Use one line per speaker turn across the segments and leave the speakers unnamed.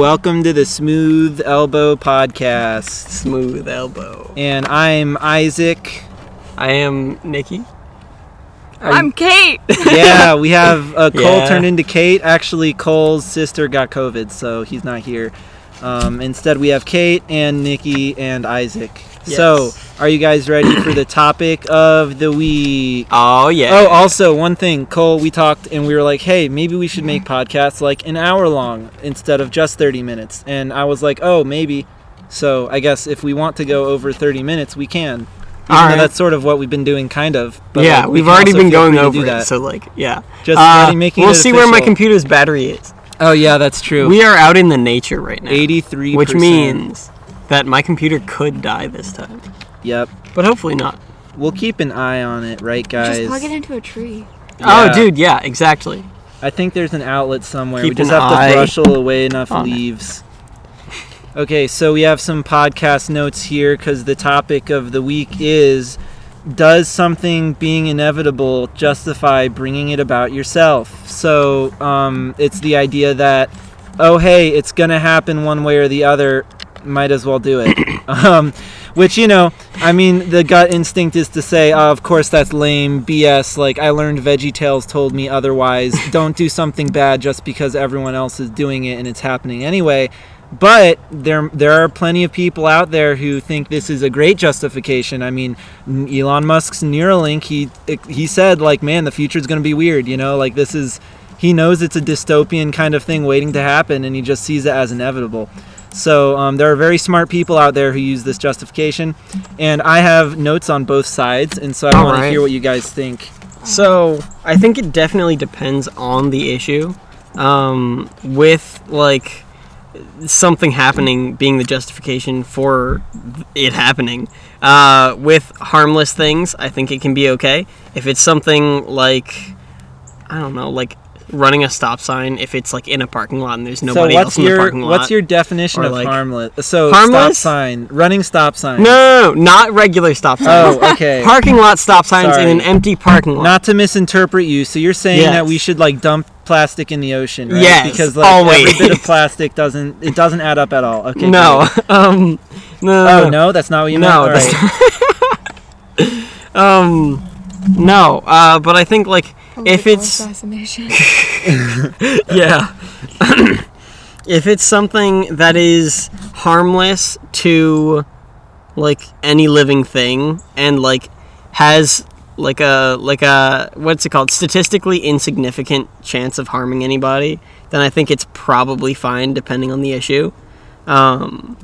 Welcome to the Smooth Elbow Podcast.
Smooth elbow.
And I'm Isaac.
I am Nikki.
I'm Kate.
Yeah, we have uh, Cole
Yeah.
turned into Kate. Actually, Cole's sister got COVID, so he's not here. Um, instead, we have Kate and Nikki and Isaac. So, are you guys ready for the topic of the week?
Oh yeah.
Oh, also one thing, Cole. We talked and we were like, "Hey, maybe we should make podcasts like an hour long instead of just thirty minutes." And I was like, "Oh, maybe." So I guess if we want to go over thirty minutes, we can. Even
All right.
that's sort of what we've been doing, kind of.
But yeah,
like, we
we've already been going over
do
it,
that.
so like, yeah.
Just
Uh,
making
we'll see where my computer's battery is.
Oh yeah, that's true.
We are out in the nature right now,
eighty-three,
which means that my computer could die this time,
Yep.
but hopefully not.
We'll keep an eye on it, right, guys?
Just plug it into a tree.
Yeah.
Oh, dude, yeah, exactly.
I think there's an outlet somewhere. we just
an
have to
eye
brush away enough
on it.
leaves. Okay, so we have some podcast notes here because the topic of the week is Does something being inevitable justify bringing it about yourself? So um, it's the idea that, oh, hey, it's going to happen one way or the other, might as well do it. um, which, you know, I mean, the gut instinct is to say, oh, of course, that's lame, BS. Like, I learned VeggieTales told me otherwise. Don't do something bad just because everyone else is doing it and it's happening anyway. But there, there are plenty of people out there who think this is a great justification. I mean, Elon Musk's Neuralink, he he said like, man, the future's going to be weird. You know, like this is, he knows it's a dystopian kind of thing waiting to happen, and he just sees it as inevitable. So um, there are very smart people out there who use this justification, and I have notes on both sides, and so I
All
want to hear what you guys think.
So I think it definitely depends on the issue. Um, with like something happening being the justification for it happening. Uh, with harmless things, I think it can be okay. If it's something like I don't know, like running a stop sign, if it's like in a parking lot and there's nobody
so
else in
your
the parking lot.
what's your definition
or,
of
like-
harmless? So stop
Harmless?
sign, running stop sign.
no, no, no, not regular stop signs.
Oh, okay.
Parking lot stop signs
Sorry.
in an empty parking lot.
Not to misinterpret you, so you're saying that we should like dump plastic in the ocean, right?
Yes,
because like
always.
every bit of plastic doesn't it doesn't add up at all. Okay.
no, um, no,
Oh no, that's not what you
No,
meant. All
that's
right.
Um, no, uh, but I think like if it's
assassination.
Yeah, if it's something that is harmless to like any living thing and like has like a like a what's it called statistically insignificant chance of harming anybody, then I think it's probably fine depending on the issue. Um,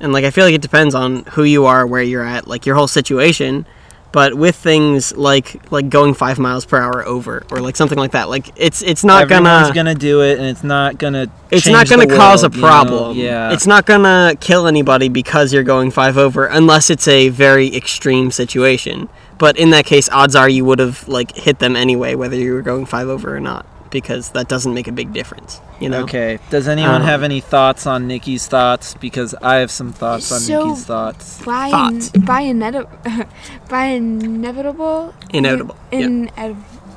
and like I feel like it depends on who you are, where you're at, like your whole situation. But with things like like going five miles per hour over or like something like that, like it's it's not
Everyone's
gonna,
gonna do it, and it's not gonna.
it's not gonna cause
world,
a
you know?
problem.
Yeah.
it's not gonna kill anybody because you're going five over, unless it's a very extreme situation. But in that case, odds are you would have like hit them anyway, whether you were going five over or not, because that doesn't make a big difference. You know.
Okay. Does anyone
Um,
have any thoughts on Nikki's thoughts? Because I have some thoughts on
So-
Nikki's thoughts.
by
Thoughts.
in, by inedi- by inevitable.
Inevitable,
You, in,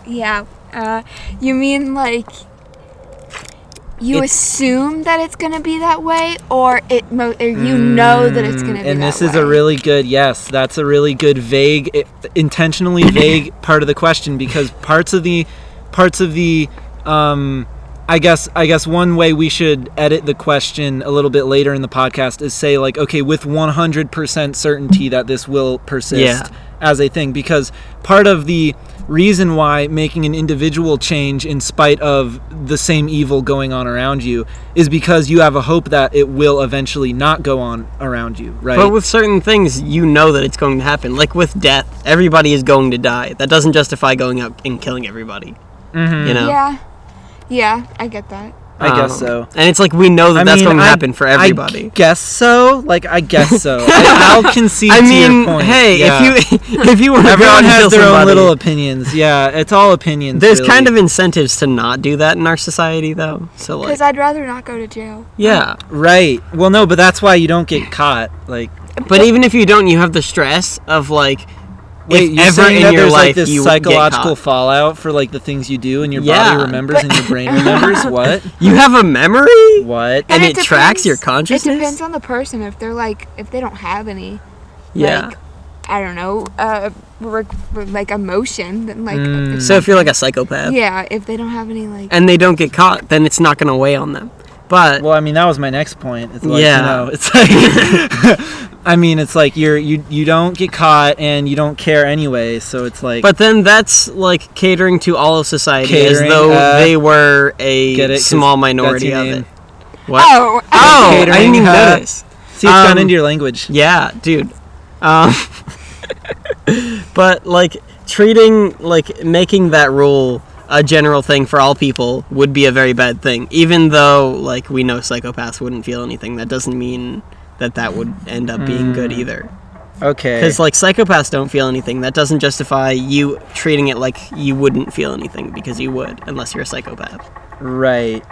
yeah. Uh, you mean like you
It-
assume that it's gonna be that way, or it mo- or you know that it's gonna be
Mm, and
that
this is a really good yes that's a really good vague i- intentionally vague part of the question because parts of the parts of the um i guess i guess one way we should edit the question a little bit later in the podcast is say like okay with 100% certainty that this will persist
Yeah.
as a thing because part of the reason why making an individual change in spite of the same evil going on around you is because you have a hope that it will eventually not go on around you right
But with certain things, you know that it's going to happen. Like with death, everybody is going to die. That doesn't justify going out and killing everybody.
Mhm.
You know.
Yeah, yeah, I get that.
I guess
Um,
so.
And it's like we know that
I
that's
mean,
going to
I-
happen for
I
everybody.
guess so. Like I guess so. I, will concede
I
to
mean,
your point.
hey,
Yeah.
if you if you want to go
everyone
out and
has
kill
their own
somebody,
little opinions. Yeah, it's all opinions.
there's
really.
kind of incentives to not do that in our society, though. So like,
Because I'd rather not go to jail.
yeah.
right. Well, no, but that's why you don't get caught. Like
But even if you don't, you have the stress of like
Wait,
if
you're
ever
saying
in
that
your
there's
life
like this
you
psychological fallout for like the things you do and your
Yeah.
body remembers and your brain remembers? What?
You have a memory?
What?
And
But
it tracks your consciousness It
depends on the person. If they're like, if they don't have any,
Yeah.
like, I don't know, uh, re- re- like emotion, then like,
Mm.
if-
So if you're like a psychopath
yeah, if they don't have any like,
and they don't get caught, then it's not going to weigh on them. But
Well, I mean, that was my next point. It's like,
Yeah.
you know, it's like, I mean, it's like you're you you don't get caught and you don't care anyway. So it's like,
but then that's like catering to all of society
Catering,
as though
uh,
they were a
get it? 'Cause
small
that's
minority
your
of
name.
it. What?
oh,
Oh, I didn't even
huh?
notice.
see, it's gone
um,
into your language.
Yeah, dude. Um, but like treating like making that rule a general thing for all people would be a very bad thing. Even though like we know psychopaths wouldn't feel anything, that doesn't mean that that would end up being good
Hmm.
either.
Okay.
Because like psychopaths don't feel anything. That doesn't justify you treating it like you wouldn't feel anything because you would, unless you're a psychopath.
Right.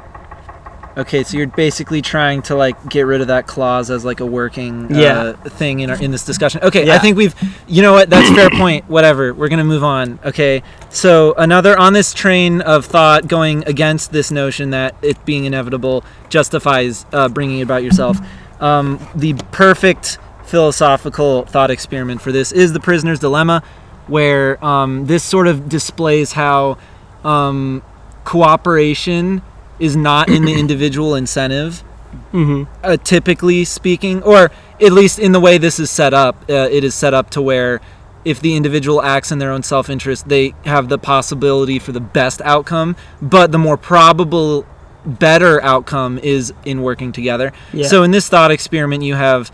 Okay, so you're basically trying to like get rid of that clause as like a working uh,
Yeah.
thing in our, in this discussion. Okay, I think we've you know what that's fair point. Whatever, we're gonna move on. Okay, so another on this train of thought going against this notion that it being inevitable justifies uh, bringing it about yourself. Um, the perfect philosophical thought experiment for this is the prisoner's dilemma, where um, this sort of displays how um, cooperation is not in the individual incentive,
Mm-hmm.
uh, typically speaking, or at least in the way this is set up. Uh, it is set up to where if the individual acts in their own self interest, they have the possibility for the best outcome, but the more probable, better outcome is in working together.
Yeah.
So in this thought experiment, you have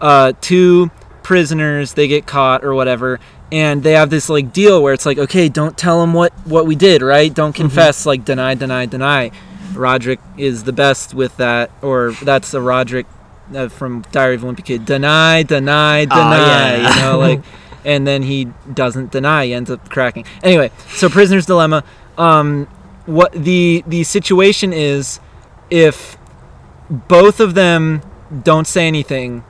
uh, two prisoners, they get caught or whatever. And they have this like deal where it's like, okay, don't tell them what what we did, right? Don't confess, like deny, deny, deny. Rodrick is the best with that, or that's a Rodrick uh, from Diary of a Wimpy Kid. Deny, deny, deny.
yeah.
You know, like, and then he doesn't deny. He ends up cracking. Anyway, so prisoner's dilemma. Um, what the the situation is, if both of them don't say anything,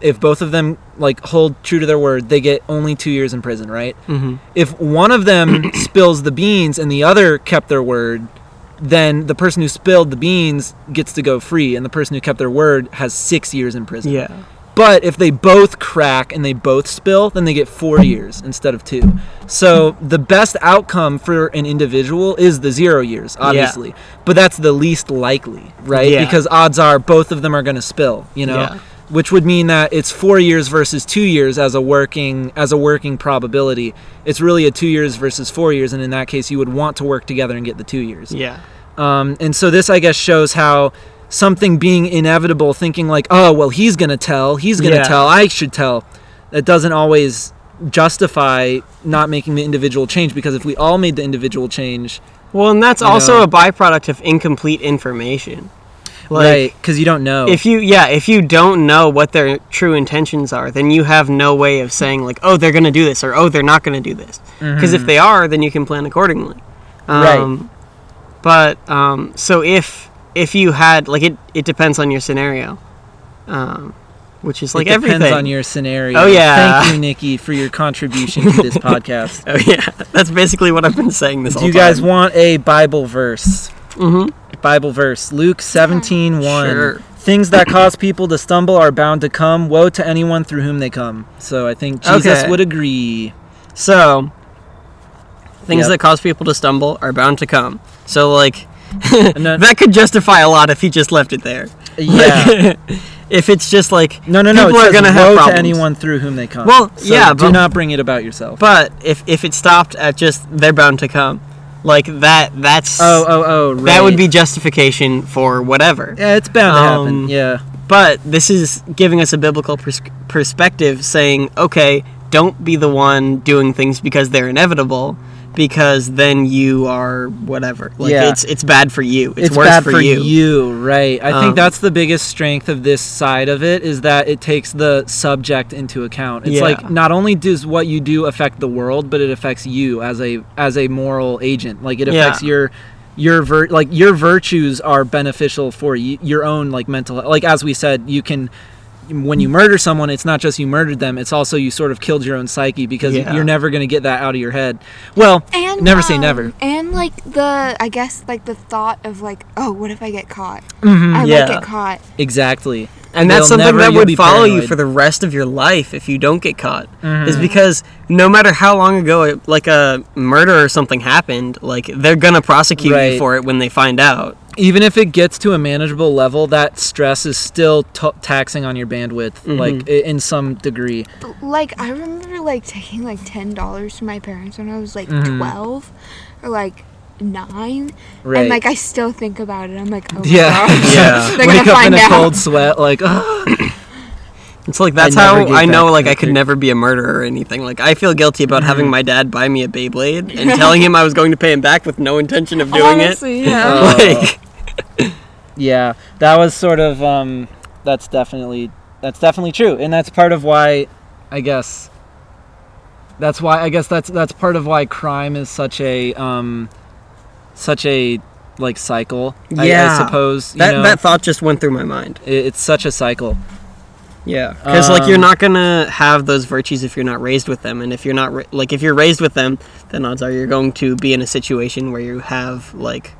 if both of them like hold true to their word, they get only two years in prison, right?
Mm-hmm.
if one of them spills the beans and the other kept their word, then the person who spilled the beans gets to go free, and the person who kept their word has six years in prison.
Yeah.
But if they both crack and they both spill, then they get four years instead of two. So the best outcome for an individual is the zero years, obviously. Yeah. But that's the least likely, right?
Yeah.
Because odds are both of them are going to spill, you know?
Yeah.
Which would mean that it's four years versus two years as a working as a working probability. It's really a two years versus four years, and in that case, you would want to work together and get the two years.
Yeah.
Um, and so this, I guess, shows how something being inevitable, thinking like, oh, well, he's going to tell, he's going to
Yeah.
tell, I should tell, that doesn't always justify not making the individual change because if we all made the individual change,
Well, and that's also
know.
a byproduct of incomplete information. Like,
right? Because you don't know.
If you yeah, if you don't know what their true intentions are, then you have no way of saying like, oh, they're gonna do this or oh, they're not gonna do this. Because if they are, then you can plan accordingly.
Mm-hmm. Right.
Um, But um, so if if you had like it, it depends on your scenario, um, which is like
it depends
everything.
on your scenario.
Oh, yeah.
Thank you, Nikki, for your contribution to this podcast.
Oh yeah, that's basically what I've been saying this
Do you guys
time.
want a Bible verse?
Mm-hmm.
Bible verse. Luke 17 1.
Sure.
Things that cause people to stumble are bound to come. Woe to anyone through whom they come. So I think Jesus
Okay.
would agree.
So things
Yep.
that cause people to stumble are bound to come. So like
no-
that could justify a lot if he just left it there.
Yeah.
if it's just like
No, no, no.
people are gonna have
woe
problems.
to anyone through whom they come.
Well,
So
yeah,
do
but-
not bring it about yourself.
But if if it stopped at just they're bound to come, like that that's
oh, oh, oh, right.
that would be justification for whatever.
Yeah, it's bound to happen.
Um,
Yeah.
But this is giving us a biblical pers- perspective, saying, okay, don't be the one doing things because they're inevitable, because then you are whatever. Like
Yeah.
it's it's bad for you. It's,
it's
worse
bad
for,
for
you.
right? I
Um,
think that's the biggest strength of this side of it is that it takes the subject into account. It's
Yeah.
like not only does what you do affect the world, but it affects you as a as a moral agent. Like it
Yeah.
affects your your vir- like your virtues are beneficial for y- your own like mental like as we said you can when you murder someone, it's not just you murdered them; it's also you sort of killed your own psyche because
Yeah.
you're never going to get that out of your head. Well,
And
never say
um,
never.
And like the, I guess like the thought of like, oh, what if I get caught?
Mhm.
I
Yeah.
might get caught.
Exactly.
And that's something
never-
that would
be
follow you for the rest of your life if you don't get caught.
Mm-hmm.
Is because no matter how long ago, it, like a murder or something happened, like they're gonna prosecute
Right.
you for it when they find out.
even if it gets to a manageable level, that stress is still t- taxing on your bandwidth,
Mm-hmm.
like in some degree.
Like I remember like taking like ten dollars from my parents when I was like
Mhm.
twelve or like nine,
Right.
and like I still think about it. I'm like, oh my
yeah,
gosh.
Yeah.
They're
Wake
gonna
up
find
in a cold sweat, like, "Ugh."
It's like that's
never
how I know like I could never be a murderer or anything. Like I feel guilty about having
Mm-hmm.
my dad buy me a Beyblade and telling him I was going to pay him back with no intention of doing
Honestly,
it.
yeah.
Oh.
Like
yeah, that was sort of um, that's definitely that's definitely true, and that's part of why, I guess. That's why I guess that's that's part of why crime is such a um, such a like cycle. I- I, suppose you
that
know,
that thought just went through my mind.
it- it's such a cycle.
Yeah, because like you're
Um,
not gonna have those virtues if you're not raised with them, and if you're not ra- like if you're raised with them, then odds are you're going to be in a situation where you have like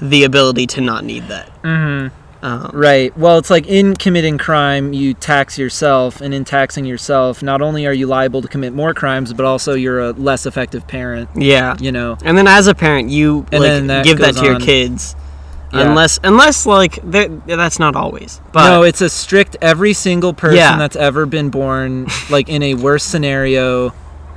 the ability to not need that.
Mm-hmm.
Um,
Right. Well, it's like in committing crime, you tax yourself, and in taxing yourself, not only are you liable to commit more crimes, but also you're a less effective parent.
yeah,
You know.
and then as a parent, you
And then that
give that to your kids,
Yeah.
unless unless like that's not always. But
no, it's a strict. Every single person
Yeah.
that's ever been born, like in a worse scenario,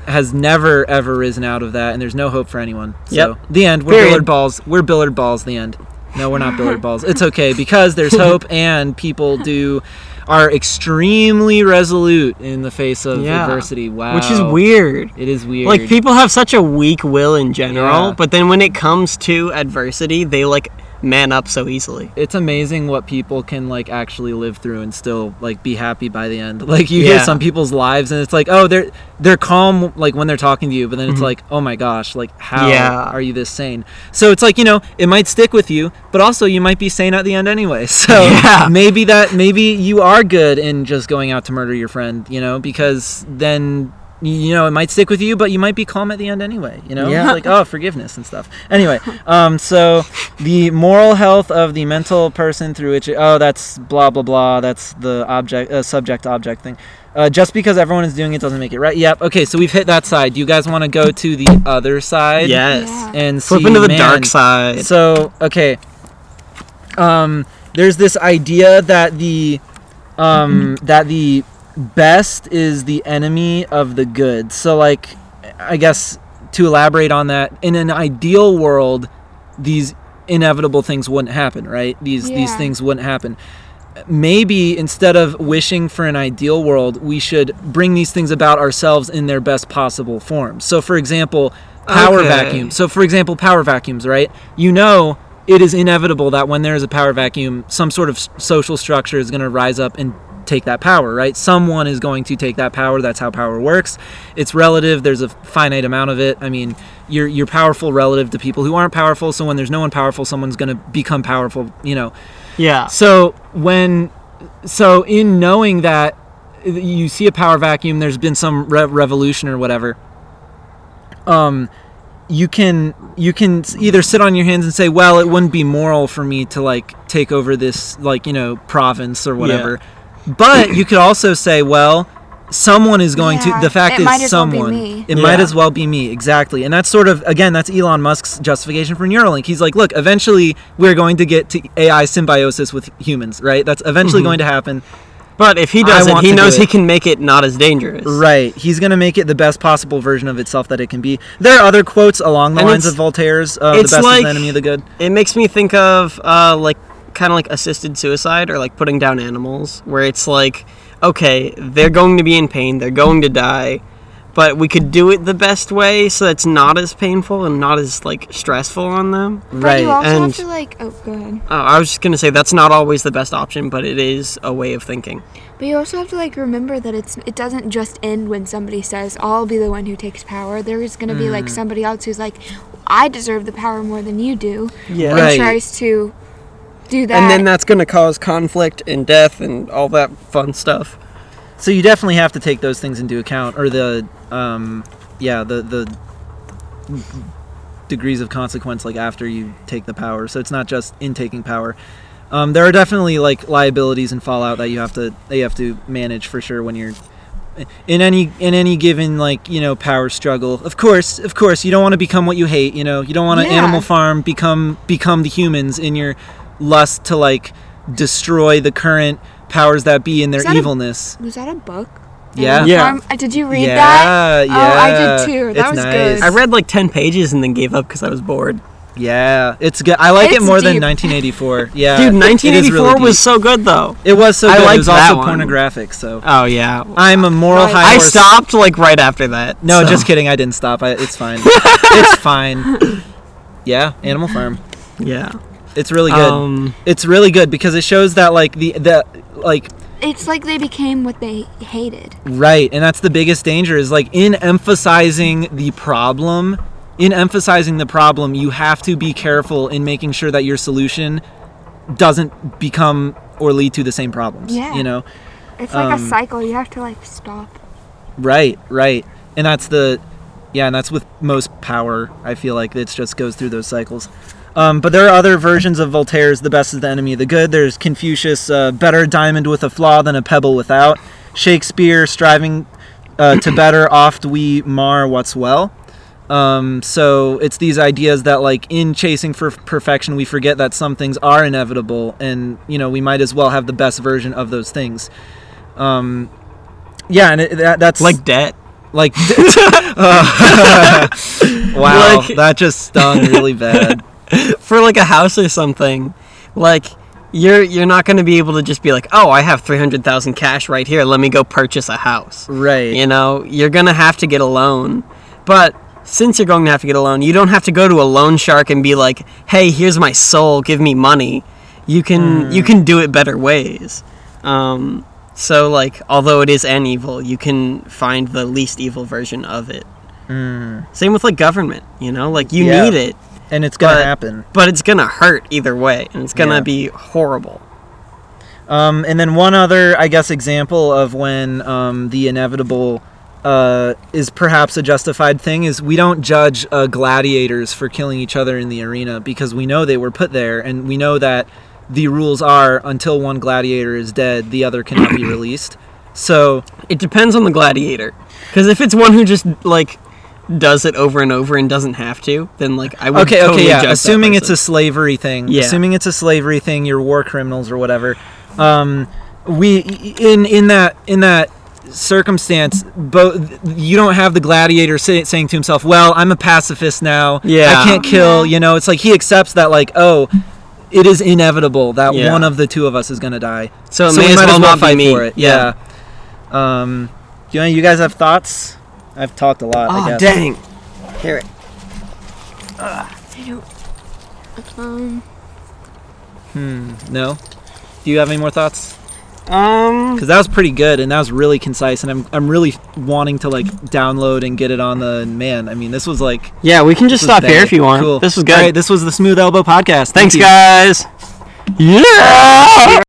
has never ever risen out of that, and there's no hope for anyone. So
Yep.
the end. We're
Period.
Billard balls. We're Billard balls. The end. No, we're not Billard balls. It's okay because there's hope, and people do are extremely resolute in the face of
Yeah.
adversity. Wow.
which is weird.
It is weird.
Like people have such a weak will in general,
Yeah.
but then when it comes to adversity, they like man up so easily.
it's amazing what people can like actually live through and still like be happy by the end. Like you hear some people's lives and it's like, oh, they're they're calm like when they're talking to you, but then it's
Mhm.
like, oh my gosh, like how
Yeah.
are you this sane? So it's like you know, it might stick with you, but also you might be sane at the end anyway. So
Yeah.
maybe that maybe you are good in just going out to murder your friend, you know, because then. You know, it might stick with you, but you might be calm at the end anyway. You know,
Yeah.
like oh, forgiveness and stuff. Anyway, um, so the moral health of the mental person through which oh that's blah blah blah that's the object uh, subject object thing uh, just because everyone is doing it doesn't make it right yep okay so we've hit that side do you guys want to go to the other side
Yes.
Yeah.
and
Flip
see,
into the
man,
dark side.
so okay um there's this idea that the um that the best is the enemy of the good. So like i guess to elaborate on that in an ideal world these inevitable things wouldn't happen right? These these things wouldn't happen. Maybe instead of wishing for an ideal world we should bring these things about ourselves in their best possible form. So for example power
Okay.
vacuum. So for example power vacuums right? You know it is inevitable that when there is a power vacuum some sort of social structure is going to rise up and take that power right? Someone is going to take that power. That's how power works. It's relative. There's a finite amount of it. I mean you're you're powerful relative to people who aren't powerful. So when there's no one powerful someone's going to become powerful you know?
Yeah.
so when, so in knowing that you see a power vacuum, there's been some re- revolution or whatever. Um, you can you can either sit on your hands and say, well, it wouldn't be moral for me to like take over this like you know province or whatever. But you could also say, well, someone is going
Yeah,
to. The fact is
might as well be
someone. It might as well be me exactly, and that's sort of again that's Elon Musk's justification for Neuralink. He's like, look, eventually we're going to get to AI symbiosis with humans, right? That's eventually
Mhm.
going to happen.
But if he does it,
want
he
to do
knows he can make it not as dangerous.
Right. He's going to make it the best possible version of itself that it can be. There are other quotes along the
And
lines of Voltaire's uh, "The
it's
best is the enemy of the good."
It makes me think of uh, like kind of like assisted suicide or like putting down animals, where it's like, okay, they're going to be in pain, they're going to die, but we could do it the best way so it's not as painful and not as like stressful on them.
But
Right.
you also
and-
have to like. Oh, go ahead.
Uh, I was just gonna say that's not always the best option, but it is a way of thinking.
But you also have to like remember that it's it doesn't just end when somebody says I'll be the one who takes power. There is going to be
Mm.
like somebody else who's like I deserve the power more than you do
Yeah.
and
Right.
tries to do that.
and then that's going to cause conflict and death and all that fun stuff.
So you definitely have to take those things into account, or the, um, yeah, the the degrees of consequence, like after you take the power. So it's not just in taking power. Um, there are definitely like liabilities and fallout that you have to that you have to manage for sure when you're in any in any given like you know power struggle. Of course, of course, you don't want to become what you hate. You know, you don't want to
Yeah.
animal farm become become the humans in your lust to like destroy the current powers that be in their
Is that a-
evilness.
was that a book?
Yeah.
Yeah.
Farm? Uh, Did you read
yeah,
that?
Yeah,
Oh, I did too. That
It's
was
nice.
good.
I read like 10 pages and then gave up because I was bored.
Yeah, it's good. I like it
It's
more than 1984. Yeah,
Dude, 1984
really
was so good though.
It was so
I
good. It
liked
was
that
also
one.
pornographic. So
Oh yeah.
I'm a moral
Right.
high
I
horse.
stopped like right after that.
No,
so-
just kidding. I didn't stop. I, it's fine. it's fine. Yeah, Animal Farm.
Yeah.
It's really good.
Um,
it's really good because it shows that like the the like
It's like they became what they hated.
Right, and that's the biggest danger is like in emphasizing the problem, in emphasizing the problem, you have to be careful in making sure that your solution doesn't become or lead to the same problems.
Yeah.
You know?
It's like
Um,
a cycle. You have to like stop.
Right, right. And that's the yeah, and that's with most power. I feel like it just goes through those cycles. Um, but there are other versions of Voltaire's "The best is the enemy of the good." There's Confucius, uh, "Better a diamond with a flaw than a pebble without." Shakespeare, striving uh, to better, oft we mar what's well. Um, so it's these ideas that, like, in chasing for perfection, we forget that some things are inevitable, and you know we might as well have the best version of those things. Um, yeah, and it, that, that's
like debt.
like, Uh, wow,
Like-
that just stung really bad.
for like a house or something, like you're you're not going to be able to just be like, "Oh, I have 300,000 cash right here. Let me go purchase a house."
Right.
You know, you're going to have to get a loan. But since you're going to have to get a loan, you don't have to go to a loan shark and be like, "Hey, here's my soul, give me money." You can you can do it better ways. Um, so like, although it is an evil, you can find the least evil version of it. Same with like government, you know, like you
Yeah.
need it,
and it's gonna
but-
happen.
but it's gonna hurt either way, and it's gonna
Yeah.
be horrible.
Um, and then one other, I guess, example of when um, the inevitable uh, is perhaps a justified thing is we don't judge uh, gladiators for killing each other in the arena because we know they were put there, and we know that the rules are until one gladiator is dead, the other cannot be released. So
It depends on the gladiator, because if it's one who just like does it over and over and doesn't have to, then like I would
okay,
totally
okay, yeah. Assuming it's a slavery thing,
Yeah.
assuming it's a slavery thing, you're war criminals or whatever. Um, we in in that in that circumstance, both you don't have the gladiator say, saying to himself, "Well, I'm a pacifist now.
Yeah.
I can't kill." You know, it's like he accepts that, like, oh. It is inevitable that
Yeah.
one of the two of us is gonna die.
So
we
may as
might
well not be me.
for it. Yeah. Um, do you, you guys have thoughts? I've talked a lot. I
Oh
guess.
dang! Here it.
I don't. Um.
Hmm. No. Do you have any more thoughts?
Um.
because that was pretty good and that was really concise and I'm, I'm really wanting to like download and get it on the man i mean this was like
Yeah, we can just stop here if you want.
cool
This was good.
All right, this was the smooth elbow podcast Thank
Thanks,
you.
guys. Yeah.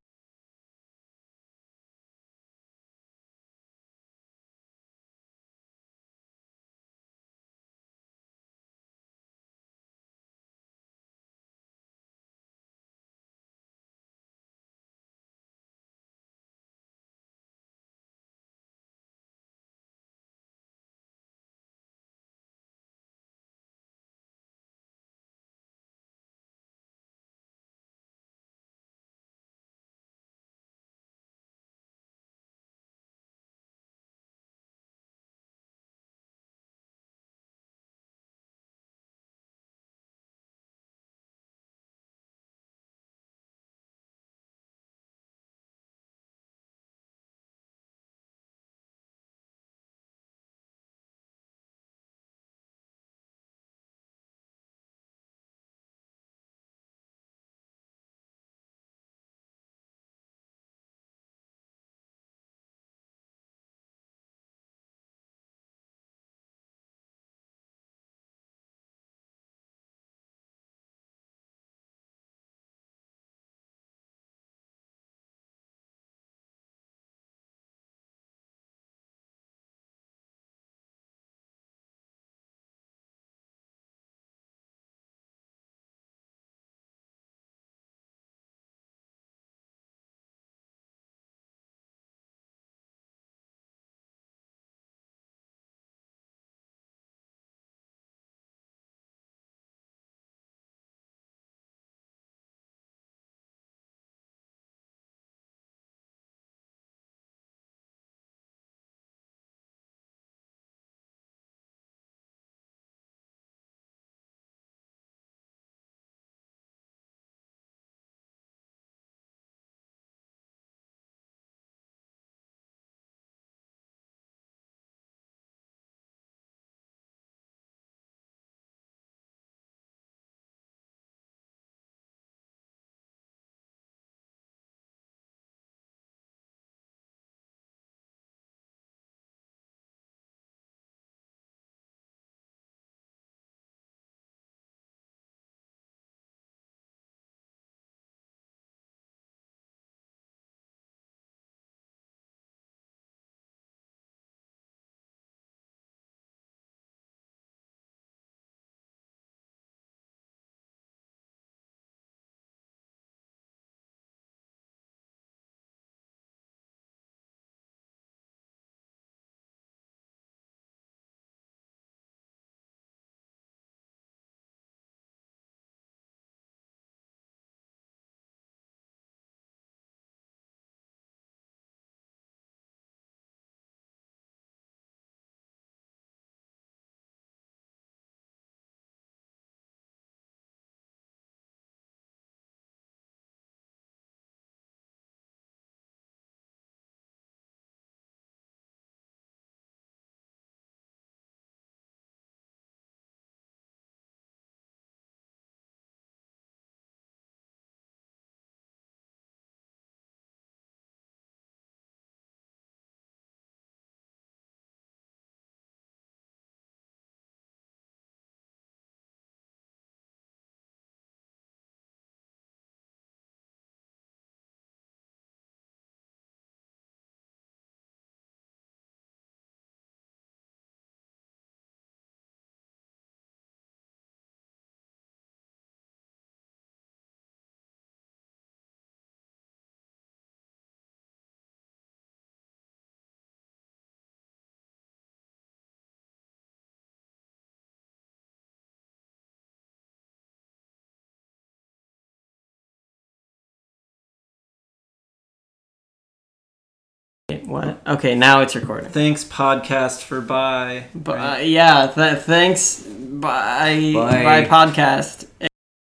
What? Okay, now it's recording.
Thanks, podcast, for bye.
But uh, yeah, th- thanks. Bye.
Bye.
Bye podcast.